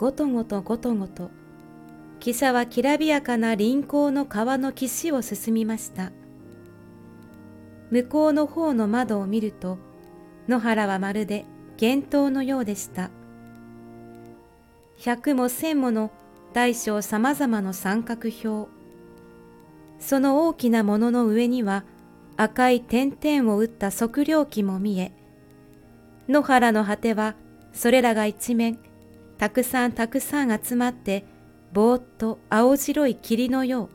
ごとごとごとごと、汽車はきらびやかな臨港の川の岸を進みました。向こうの方の窓を見ると、野原はまるで幻灯のようでした。百も千もの大小さまざまの三角標。その大きなものの上には赤い点々を打った測量器も見え、野原の果てはそれらが一面、たくさんたくさん集まって、ぼーっと青白い霧のよう。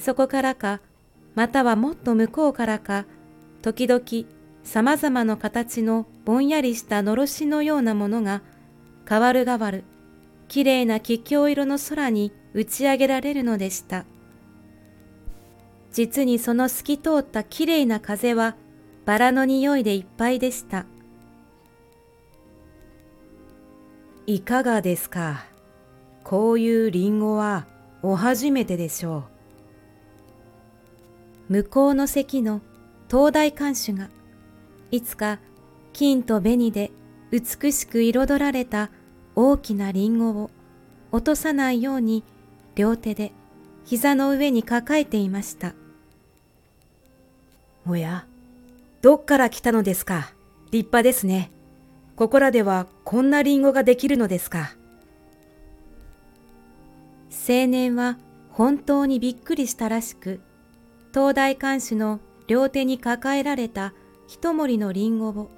そこからかまたはもっと向こうからか、時々様々な形のぼんやりしたのろしのようなものが、変わる変わる、きれいな気境色の空に打ち上げられるのでした。実にその透き通ったきれいな風は、バラの匂いでいっぱいでした。いかがですか？こういうリンゴはお初めてでしょう。向こうの席の東大館主が、いつか金と紅で美しく彩られた大きなリンゴを落とさないように両手で膝の上に抱えていました。おや、どっから来たのですか？立派ですね。ここらではこんなリンゴができるのですか？青年は本当にびっくりしたらしく、東大館主の両手に抱えられた一盛りのリンゴを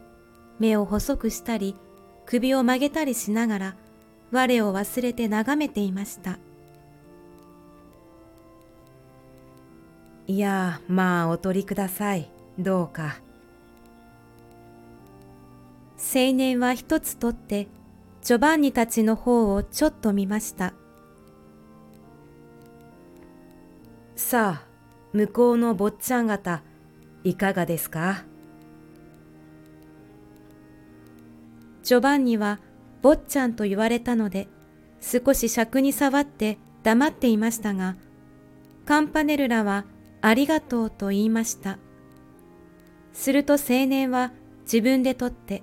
目を細くしたり首を曲げたりしながら我を忘れて眺めていました。いや、まあお取りください。どうか。青年は一つ取ってジョバンニたちの方をちょっと見ました。さあ、向こうの坊ちゃん方、いかがですか？ジョバンニは坊ちゃんと言われたので、少し尺に触って黙っていましたが、カンパネルラはありがとうと言いました。すると青年は自分で取って、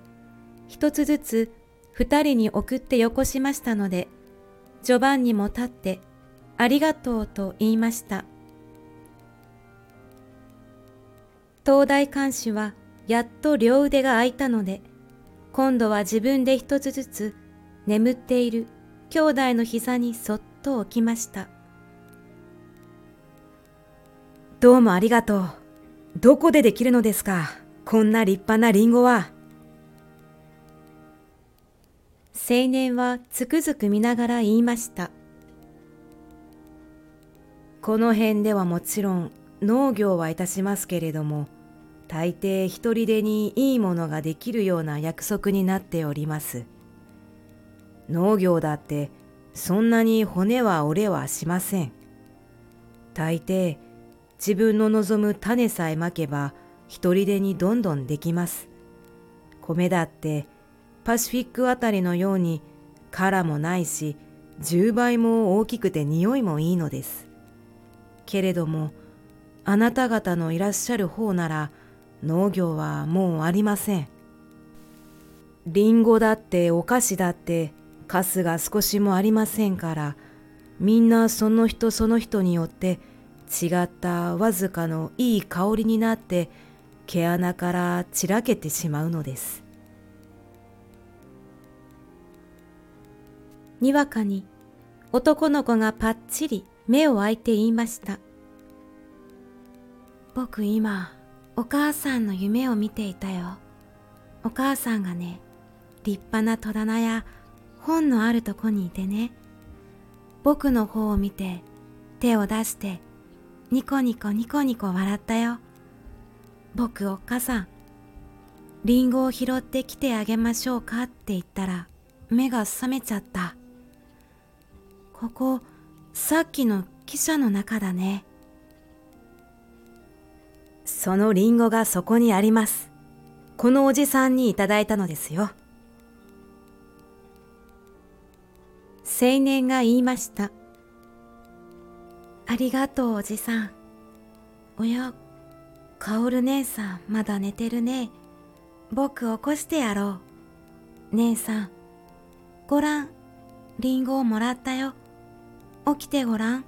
一つずつ二人に送ってよこしましたので、ジョバンニも立ってありがとうと言いました。東大監視はやっと両腕が空いたので、今度は自分で一つずつ眠っている兄弟の膝にそっと置きました。どうもありがとう。どこでできるのですかこんな立派なリンゴは。青年はつくづく見ながら言いました。この辺ではもちろん農業はいたしますけれども、大抵一人でにいいものができるような約束になっております。農業だってそんなに骨は折れはしません。大抵自分の望む種さえまけば一人でにどんどんできます。米だってパシフィックあたりのように殻もないし10倍も大きくて匂いもいいのです。けれどもあなた方のいらっしゃる方なら農業はもうありません。リンゴだってお菓子だってカスが少しもありませんからみんなその人その人によって違ったわずかのいい香りになって毛穴から散らけてしまうのです。にわかに男の子がぱっちり目を開いて言いました。僕今、お母さんの夢を見ていたよ。お母さんがね、立派な戸棚や本のあるとこにいてね、僕の方を見て手を出してニコニコニコニコ笑ったよ。僕おっかさん、リンゴを拾ってきてあげましょうかって言ったら目が覚めちゃった。ここ、さっきの汽車の中だね。そのリンゴがそこにあります。このおじさんにいただいたのですよ。青年が言いました。ありがとうおじさん。おや、カオル姉さんまだ寝てるね。僕起こしてやろう。姉さん、ごらん、リンゴをもらったよ。起きてごらん。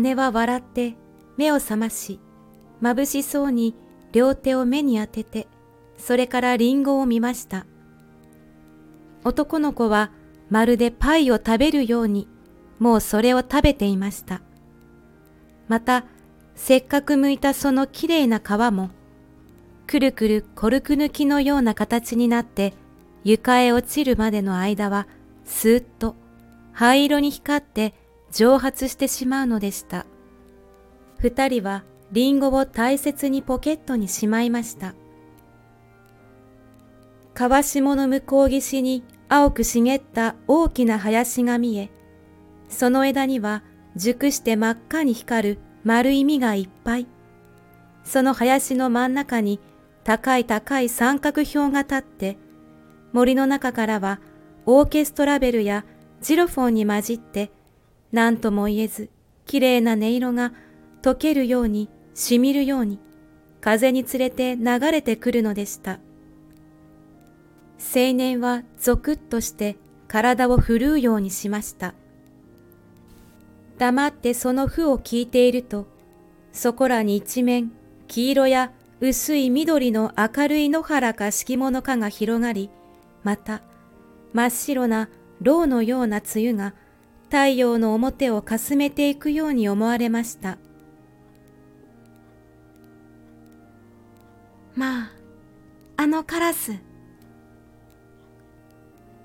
姉は笑って目を覚まし、眩しそうに両手を目に当てて、それからリンゴを見ました。男の子はまるでパイを食べるように、もうそれを食べていました。また、せっかく剥いたそのきれいな皮も、くるくるコルク抜きのような形になって床へ落ちるまでの間はスーッと灰色に光って蒸発してしまうのでした。二人はリンゴを大切にポケットにしまいました。川下の向こう岸に青く茂った大きな林が見え、その枝には熟して真っ赤に光る丸い実がいっぱい。その林の真ん中に高い高い三角標が立って、森の中からはオーケストラベルやジロフォンに混じって、何とも言えず綺麗な音色が溶けるようにしみるように風につれて流れてくるのでした。青年はゾクッとして体を振るうようにしました。黙ってその負を聞いていると、そこらに一面黄色や薄い緑の明るい野原か敷物かが広がり、また真っ白な牢のような梅雨が太陽の表をかすめていくように思われました。まあ、あのカラス。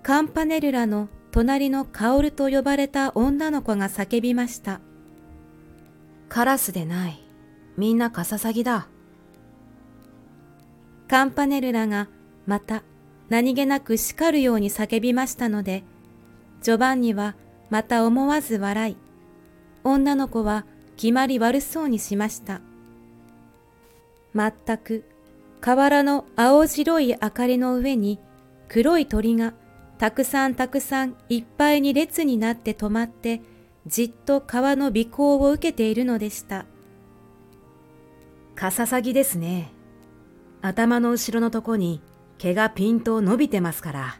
カンパネルラの隣のカオルと呼ばれた女の子が叫びました。カラスでない。みんなカササギだ。カンパネルラがまた何気なく叱るように叫びましたので、ジョバンニはまた思わず笑い、女の子は決まり悪そうにしました。まったく河原の青白い明かりの上に黒い鳥がたくさんたくさんいっぱいに列になって止まってじっと川の尾行を受けているのでした。カササギですね。頭の後ろのとこに毛がピンと伸びてますから。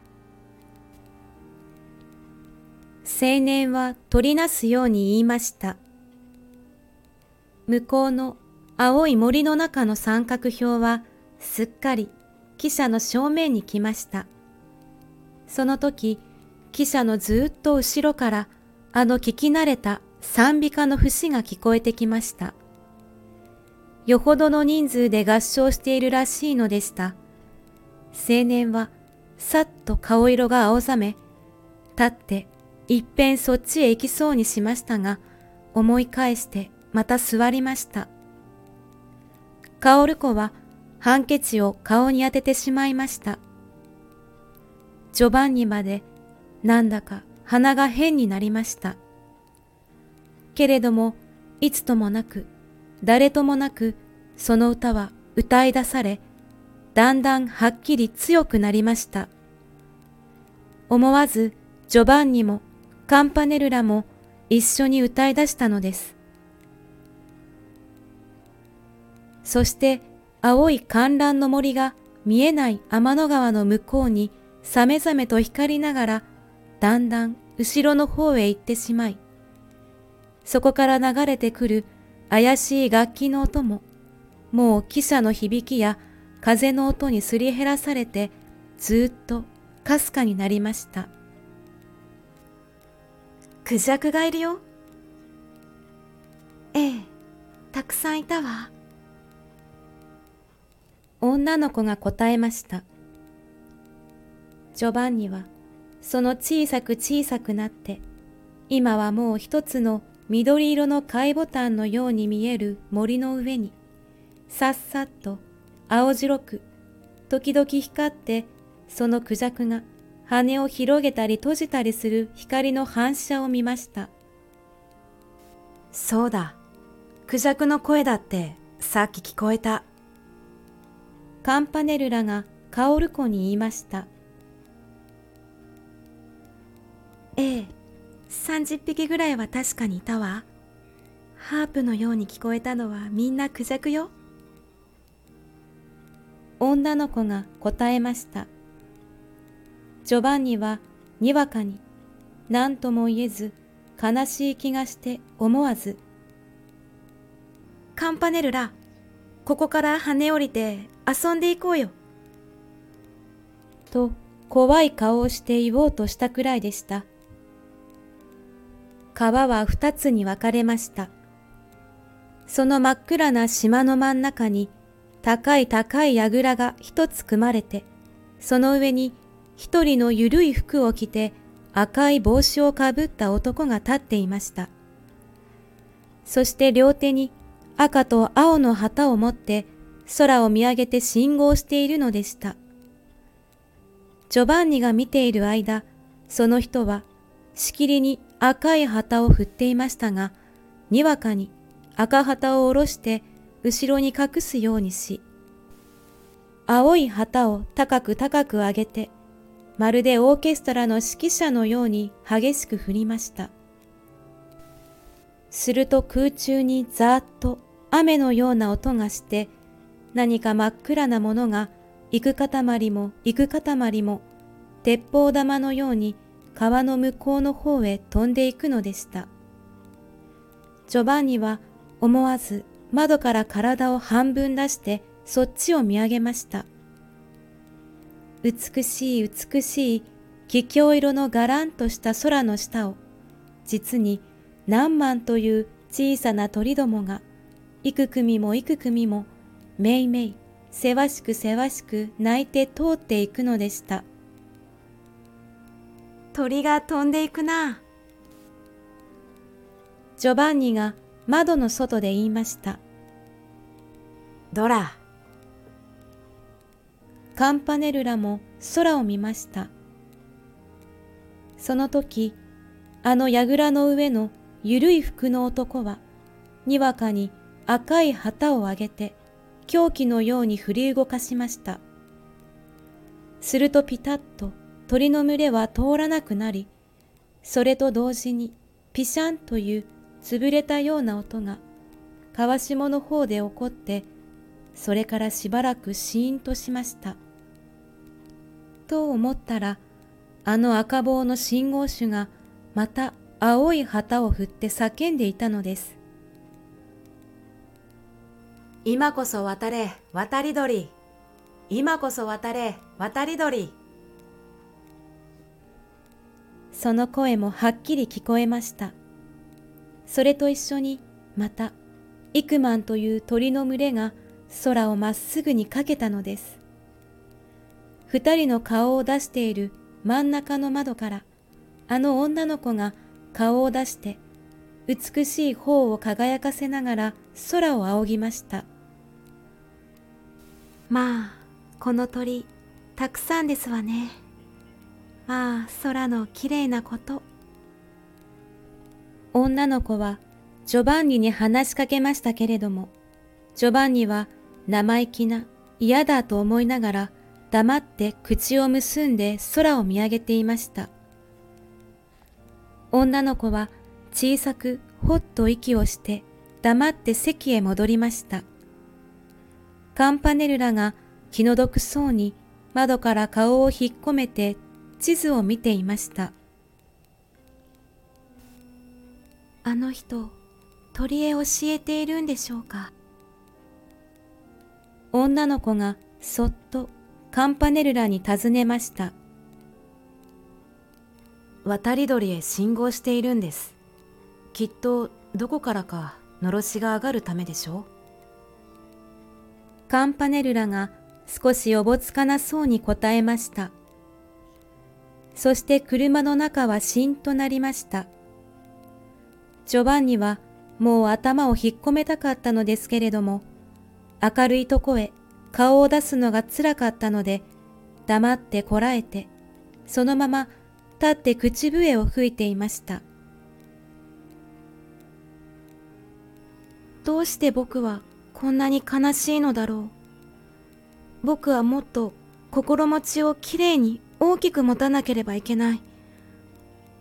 青年は取りなすように言いました。向こうの青い森の中の三角標はすっかり汽車の正面に来ました。その時、汽車のずっと後ろからあの聞き慣れた賛美歌の節が聞こえてきました。よほどの人数で合唱しているらしいのでした。青年はさっと顔色が青ざめ、立っていっぺんそっちへ行きそうにしましたが、思い返してまた座りました。カオル子はハンケチを顔に当ててしまいました。ジョバンニまでなんだか鼻が変になりました。けれども、いつともなく誰ともなくその歌は歌い出され、だんだんはっきり強くなりました。思わずジョバンニもカンパネルラも一緒に歌い出したのです。そして青い観覧の森が見えない天の川の向こうにさめざめと光りながらだんだん後ろの方へ行ってしまい、そこから流れてくる怪しい楽器の音も、もう汽車の響きや風の音にすり減らされて、ずっとかすかになりました。クジャクがいるよ。ええ、たくさんいたわ。女の子が答えました。ジョバンニは、その小さく小さくなって、今はもう一つの緑色の貝ボタンのように見える森の上に、さっさっと青白く、時々光って、そのクジャクが羽を広げたり閉じたりする光の反射を見ました。そうだ、クジャクの声だってさっき聞こえた。カンパネルラがカオルコに言いました。ええ。30匹ぐらいは確かにいたわ。ハープのように聞こえたのはみんなクジャクよ。女の子が答えました。ジョバンニはにわかに何とも言えず悲しい気がして思わず。カンパネルラここから跳ね降りて遊んでいこうよ。と怖い顔をして言おうとしたくらいでした。川は二つに分かれました。その真っ暗な島の真ん中に高い高い櫓が一つ組まれてその上に一人のゆるい服を着て赤い帽子をかぶった男が立っていました。そして両手に赤と青の旗を持って空を見上げて信号しているのでした。ジョバンニが見ている間、その人はしきりに赤い旗を振っていましたが、にわかに赤旗を下ろして後ろに隠すようにし、青い旗を高く高く上げてまるでオーケストラの指揮者のように激しく振りました。すると空中にざーっと雨のような音がして、何か真っ暗なものが幾塊も幾塊も鉄砲玉のように川の向こうの方へ飛んでいくのでした。ジョバンニは思わず窓から体を半分出してそっちを見上げました。美しい美しい桔梗色のがらんとした空の下を、実に何万という小さな鳥どもが、幾組も幾組も、めいめい、せわしくせわしく泣いて通っていくのでした。鳥が飛んでいくな。ジョバンニが窓の外で言いました。ドラ、カンパネルラも空を見ました。その時、あの櫓の上のゆるい服の男は、にわかに赤い旗を上げて、狂気のように振り動かしました。するとピタッと鳥の群れは通らなくなり、それと同時にピシャンという潰れたような音が川下の方で起こって、それからしばらくシーンとしました。と思ったら、あの赤棒の信号手がまた青い旗を振って叫んでいたのです。今こそ渡れ、渡り鳥。今こそ渡れ、渡り鳥。その声もはっきり聞こえました。それと一緒にまた、イクマンという鳥の群れが空をまっすぐにかけたのです。二人の顔を出している真ん中の窓から、あの女の子が顔を出して、美しい頬を輝かせながら空を仰ぎました。まあ、この鳥、たくさんですわね。まあ、空のきれいなこと。女の子はジョバンニに話しかけましたけれども、ジョバンニは生意気な嫌だと思いながら黙って口を結んで空を見上げていました。女の子は小さくほっと息をして黙って席へ戻りました。カンパネルラが気の毒そうに窓から顔を引っ込めて地図を見ていました。あの人、鳥へ教えているんでしょうか？女の子がそっとカンパネルラに尋ねました。渡り鳥へ信号しているんです。きっとどこからかのろしが上がるためでしょう。カンパネルラが少しおぼつかなそうに答えました。そして車の中はしんとなりました。ジョバンニはもう頭を引っ込めたかったのですけれども、明るいとこへ顔を出すのが辛かったので、黙ってこらえて、そのまま立って口笛を吹いていました。どうして僕はこんなに悲しいのだろう。僕はもっと心持ちをきれいに大きく持たなければいけない。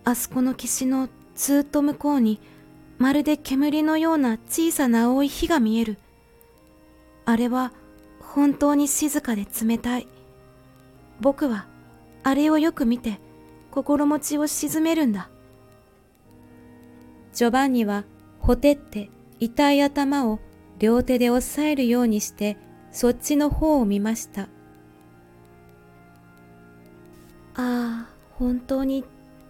あそこの岸のずっと向こうに、まるで煙のような小さな青い火が見える。あれは本当に静かで冷たい。僕はあれをよく見て心持ちを鎮めるんだ。ジョバンニはほてって痛い頭を両手で押さえるようにしてそっちの方を見ました。ああ、本当に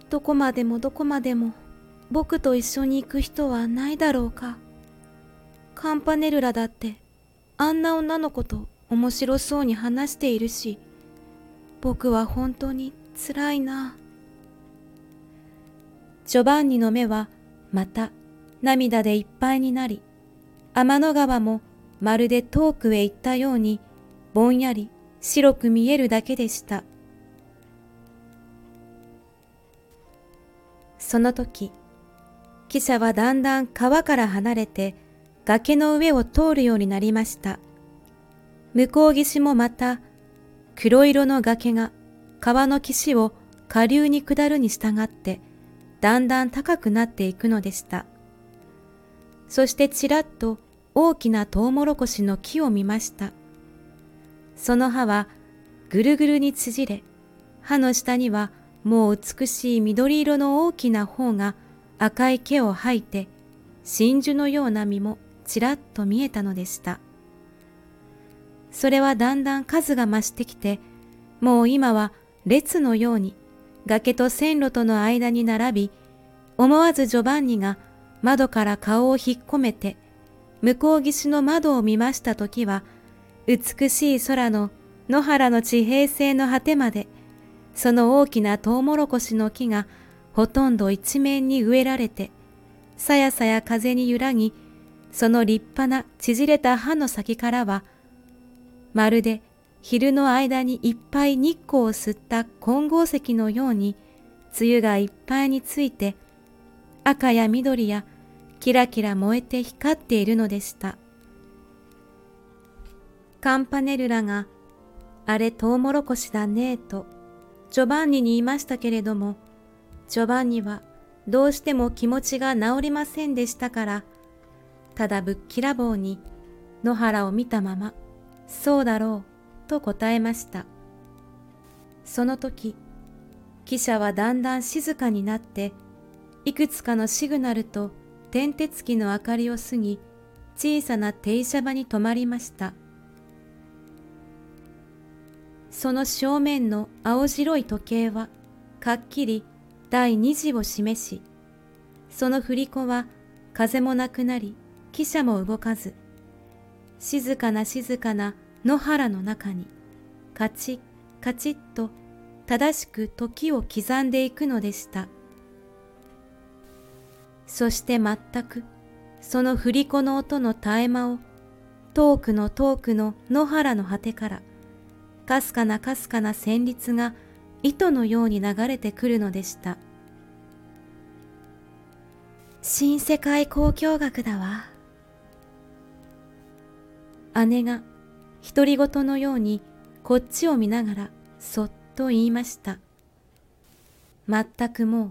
どこまでもどこまでも僕と一緒に行く人はないだろうか。カンパネルラだってあんな女の子と面白そうに話しているし、僕は本当に辛いな。ジョバンニの目はまた涙でいっぱいになり、天の川もまるで遠くへ行ったようにぼんやり白く見えるだけでした。その時、汽車はだんだん川から離れて崖の上を通るようになりました。向こう岸もまた黒色の崖が川の岸を下流に下るに従ってだんだん高くなっていくのでした。そしてちらっと大きなトウモロコシの木を見ました。その葉はぐるぐるに縮れ、葉の下にはもう美しい緑色の大きな方が赤い毛を吐いて、真珠のような実もちらっと見えたのでした。それはだんだん数が増してきて、もう今は列のように崖と線路との間に並び、思わずジョバンニが窓から顔を引っ込めて、向こう岸の窓を見ましたときは、美しい空の野原の地平線の果てまで、その大きなトウモロコシの木がほとんど一面に植えられて、さやさや風に揺らぎ、その立派な縮れた葉の先からは、まるで昼の間にいっぱい日光を吸った金剛石のように、梅雨がいっぱいについて、赤や緑やキラキラ燃えて光っているのでした。カンパネルラが、あれトウモロコシだねえと、ジョバンニに言いましたけれども、ジョバンニはどうしても気持ちが治りませんでしたから、ただぶっきらぼうに野原を見たまま、そうだろう、と答えました。その時、汽車はだんだん静かになって、いくつかのシグナルと点鉄機の明かりを過ぎ、小さな停車場に止まりました。その正面の青白い時計は、かっきり第二次を示し、その振り子は風もなくなり、汽車も動かず、静かな静かな野原の中に、カチッカチッと正しく時を刻んでいくのでした。そして全くその振り子の音の絶え間を遠くの遠くの野原の果てからかすかなかすかな旋律が糸のように流れてくるのでした。新世界交響楽だわ。姉が独り言のようにこっちを見ながらそっと言いました。全くもう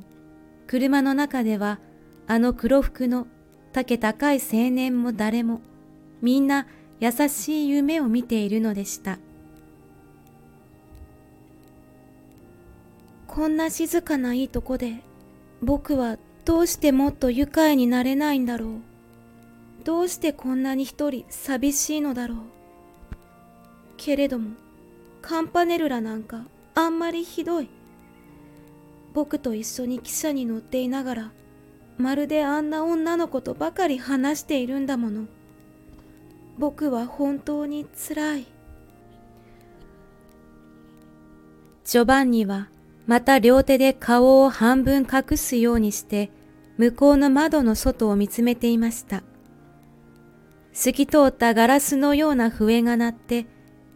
車の中ではあの黒服の丈高い青年も誰もみんな優しい夢を見ているのでした。こんな静かないいとこで僕はどうしてもっと愉快になれないんだろう。どうしてこんなに一人寂しいのだろう。けれども、カンパネルラなんかあんまりひどい。僕と一緒に汽車に乗っていながら、まるであんな女の子とばかり話しているんだもの。僕は本当につらい。ジョバンニはまた両手で顔を半分隠すようにして向こうの窓の外を見つめていました。透き通ったガラスのような笛が鳴って、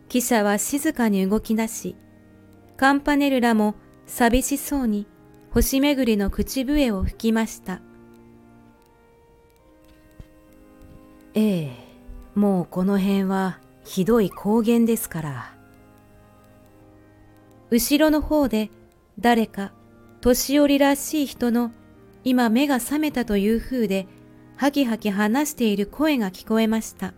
汽車は静かに動き出し、カンパネルらも寂しそうに星巡りの口笛を吹きました。ええ、もうこの辺はひどい高原ですから。後ろの方で誰か年寄りらしい人の今目が覚めたという風ではきはき話している声が聞こえました。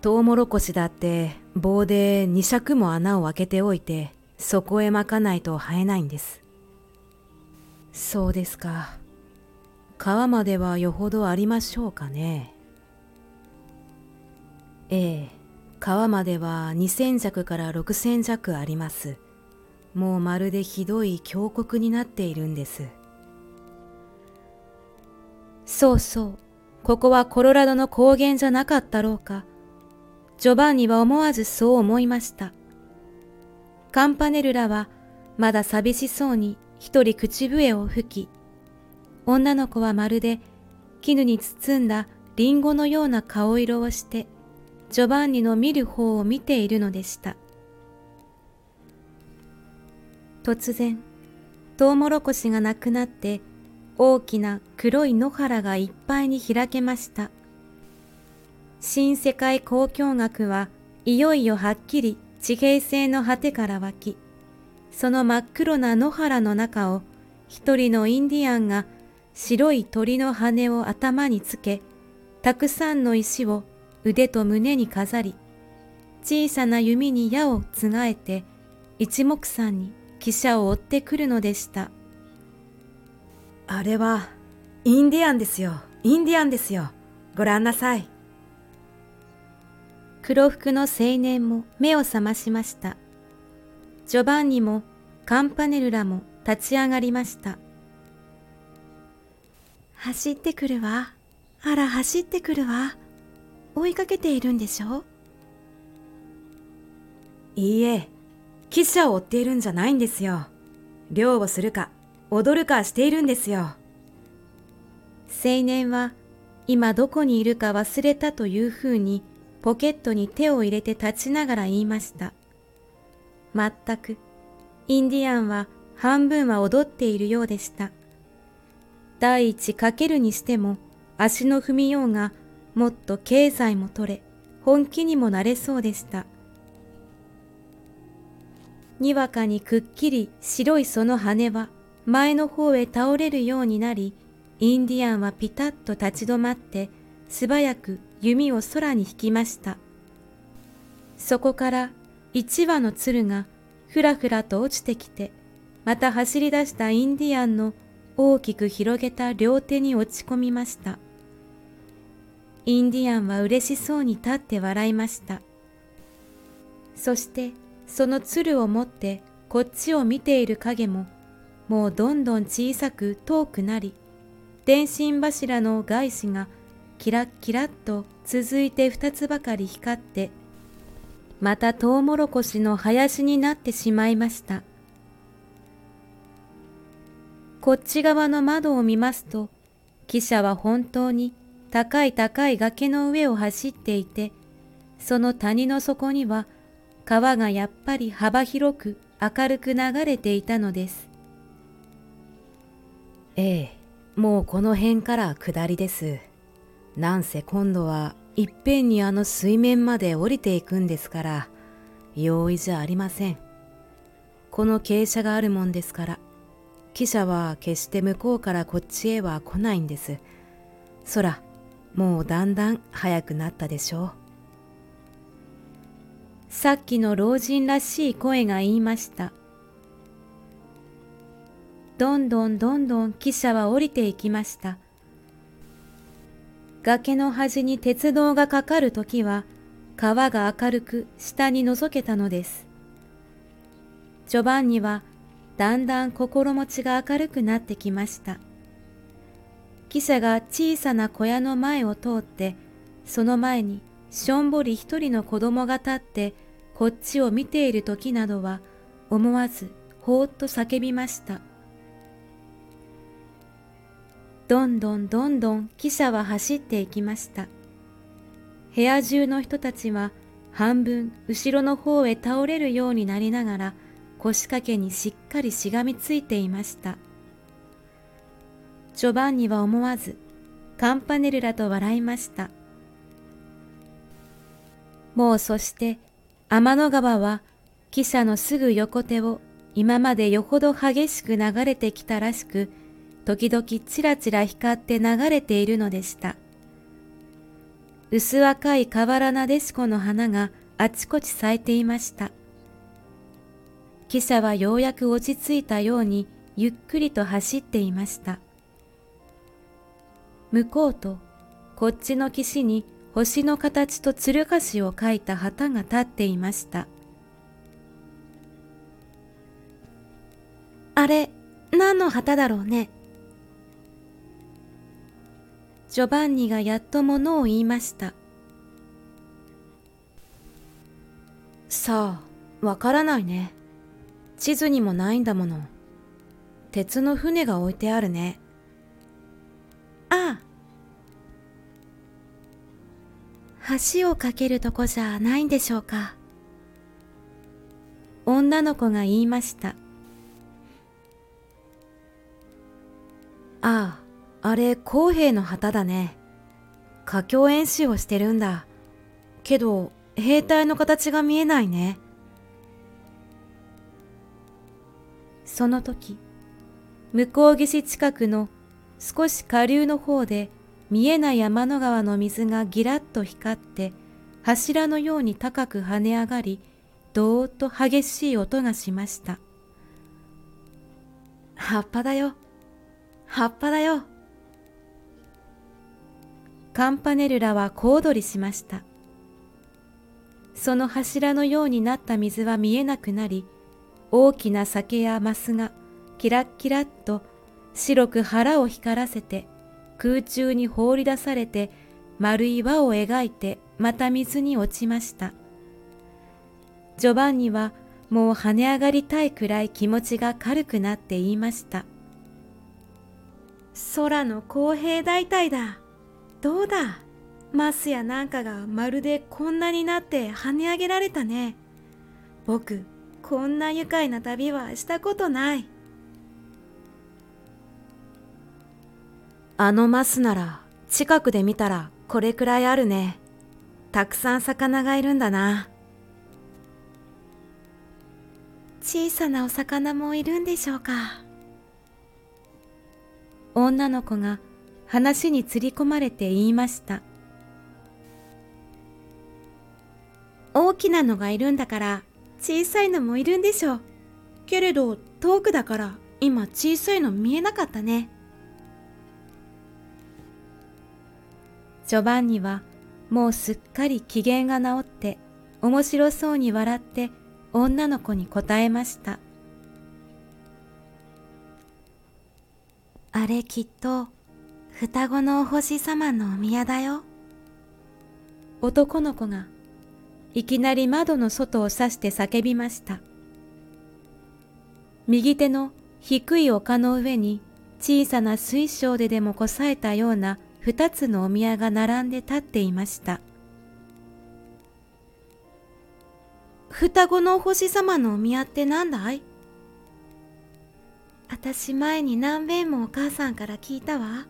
トウモロコシだって棒で二尺も穴を開けておいて、そこへ巻かないと生えないんです。そうですか。川まではよほどありましょうかね。ええ、川までは2000弱から6000弱あります。もうまるでひどい峡谷になっているんです。そうそう、ここはコロラドの高原じゃなかったろうか。ジョバンニは思わずそう思いました。カンパネルラはまだ寂しそうに一人口笛を吹き、女の子はまるで絹に包んだリンゴのような顔色をして、ジョバンニの見る方を見ているのでした。突然、トウモロコシがなくなって大きな黒い野原がいっぱいに開けました。新世界交響楽はいよいよはっきり地平線の果てから湧き、その真っ黒な野原の中を一人のインディアンが白い鳥の羽を頭につけ、たくさんの石を腕と胸に飾り、小さな弓に矢をつがえて一目散に汽車を追ってくるのでした。あれは、インディアンですよ。インディアンですよ。ご覧なさい。黒服の青年も目を覚ましました。ジョバンニもカンパネルラも立ち上がりました。走ってくるわ。あら、走ってくるわ。追いかけているんでしょ？ういいえ、汽車を追っているんじゃないんですよ。漁をするか、踊るかしているんですよ。青年は今どこにいるか忘れたというふうにポケットに手を入れて立ちながら言いました。まったく、インディアンは半分は踊っているようでした。第一かけるにしても足の踏みようがもっと経済も取れ、本気にもなれそうでした。にわかにくっきり白いその羽は前の方へ倒れるようになり、インディアンはピタッと立ち止まって素早く弓を空に引きました。そこから一羽の鶴がふらふらと落ちてきて、また走り出したインディアンの大きく広げた両手に落ち込みました。インディアンは嬉しそうに立って笑いました。そしてその鶴を持ってこっちを見ている影ももうどんどん小さく遠くなり、電信柱の外紙がキラッキラッと続いて二つばかり光って、またトウモロコシの林になってしまいました。こっち側の窓を見ますと、汽車は本当に高い高い崖の上を走っていて、その谷の底には川がやっぱり幅広く明るく流れていたのです。ええ、もうこの辺から下りです。なんせ今度はいっぺんにあの水面まで降りていくんですから、容易じゃありません。この傾斜があるもんですから、汽車は決して向こうからこっちへは来ないんです。空、もうだんだん早くなったでしょう。さっきの老人らしい声が言いました。どんどんどんどん汽車は降りていきました。崖の端に鉄道がかかるときは、川が明るく下に覗けたのです。ジョバンニはだんだん心持ちが明るくなってきました。汽車が小さな小屋の前を通って、その前にしょんぼり一人の子供が立ってこっちを見ている時などは思わずほーっと叫びました。どんどんどんどん汽車は走っていきました。部屋中の人たちは半分後ろの方へ倒れるようになりながら腰掛けにしっかりしがみついていました。ジョバンニは思わずカンパネルラと笑いました。もうそして天の川は汽車のすぐ横手を今までよほど激しく流れてきたらしく時々ちらちら光って流れているのでした。薄赤い河原なでしこの花があちこち咲いていました汽車はようやく落ち着いたようにゆっくりと走っていました向こうとこっちの岸に星の形と鶴橋を描いた旗が立っていました。あれ何の旗だろうね。ジョバンニがやっと物を言いました。さあわからないね。地図にもないんだもの。鉄の船が置いてあるね。あ橋を架けるとこじゃないんでしょうか。女の子が言いました。あああれ公平の旗だね。佳境演習をしてるんだ。けど兵隊の形が見えないね。その時向こう岸近くの少し下流の方で見えない天の川の水がギラッと光って柱のように高く跳ね上がりどーっと激しい音がしました。葉っぱだよ。葉っぱだよ。カンパネルラは小躍りしました。その柱のようになった水は見えなくなり大きな酒やマスがキラッキラッと白く腹を光らせて空中に放り出されて丸い輪を描いてまた水に落ちました。ジョバンニはもう跳ね上がりたいくらい気持ちが軽くなって言いました。空の公平大体だ。どうだ？マスやなんかがまるでこんなになって跳ね上げられたね。僕、こんな愉快な旅はしたことない。あのマスなら近くで見たらこれくらいあるね。たくさん魚がいるんだな。小さなお魚もいるんでしょうか。女の子が話に釣り込まれて言いました。大きなのがいるんだから小さいのもいるんでしょう。けれど遠くだから今小さいの見えなかったね。ジョバンニはもうすっかり機嫌が治って面白そうに笑って女の子に答えました。あれきっと双子のお星様のお宮だよ。男の子がいきなり窓の外を指して叫びました。右手の低い丘の上に小さな水晶ででもこさえたような二つのお宮が並んで立っていました。双子のお星様のお宮って何だい？あたし前に何べんもお母さんから聞いたわ。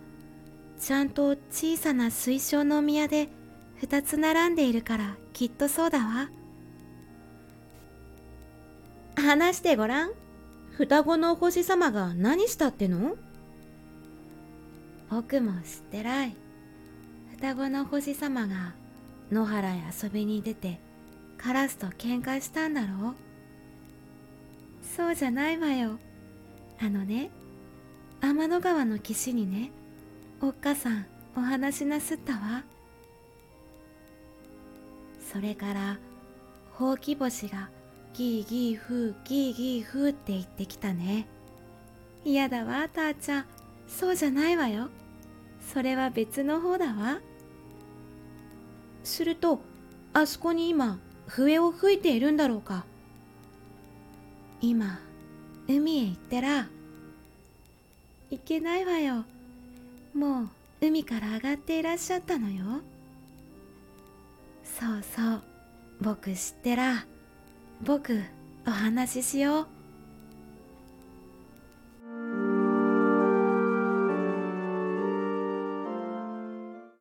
ちゃんと小さな水晶のお宮で二つ並んでいるからきっとそうだわ。話してごらん。双子のお星様が何したっての？僕も知ってらい。双子の星様が野原へ遊びに出てカラスと喧嘩したんだろうそうじゃないわよ。あのね、天の川の岸にね、おっかさんお話しなすったわ。それから、ほうき星がギーギーフーギーギーフーって言ってきたね。嫌だわ、たーちゃん。そうじゃないわよ。それは別の方だわ。すると、あそこに今、笛を吹いているんだろうか。今、海へ行ってら。行けないわよ。もう海から上がっていらっしゃったのよ。そうそう、僕知ってら。僕、お話ししよう。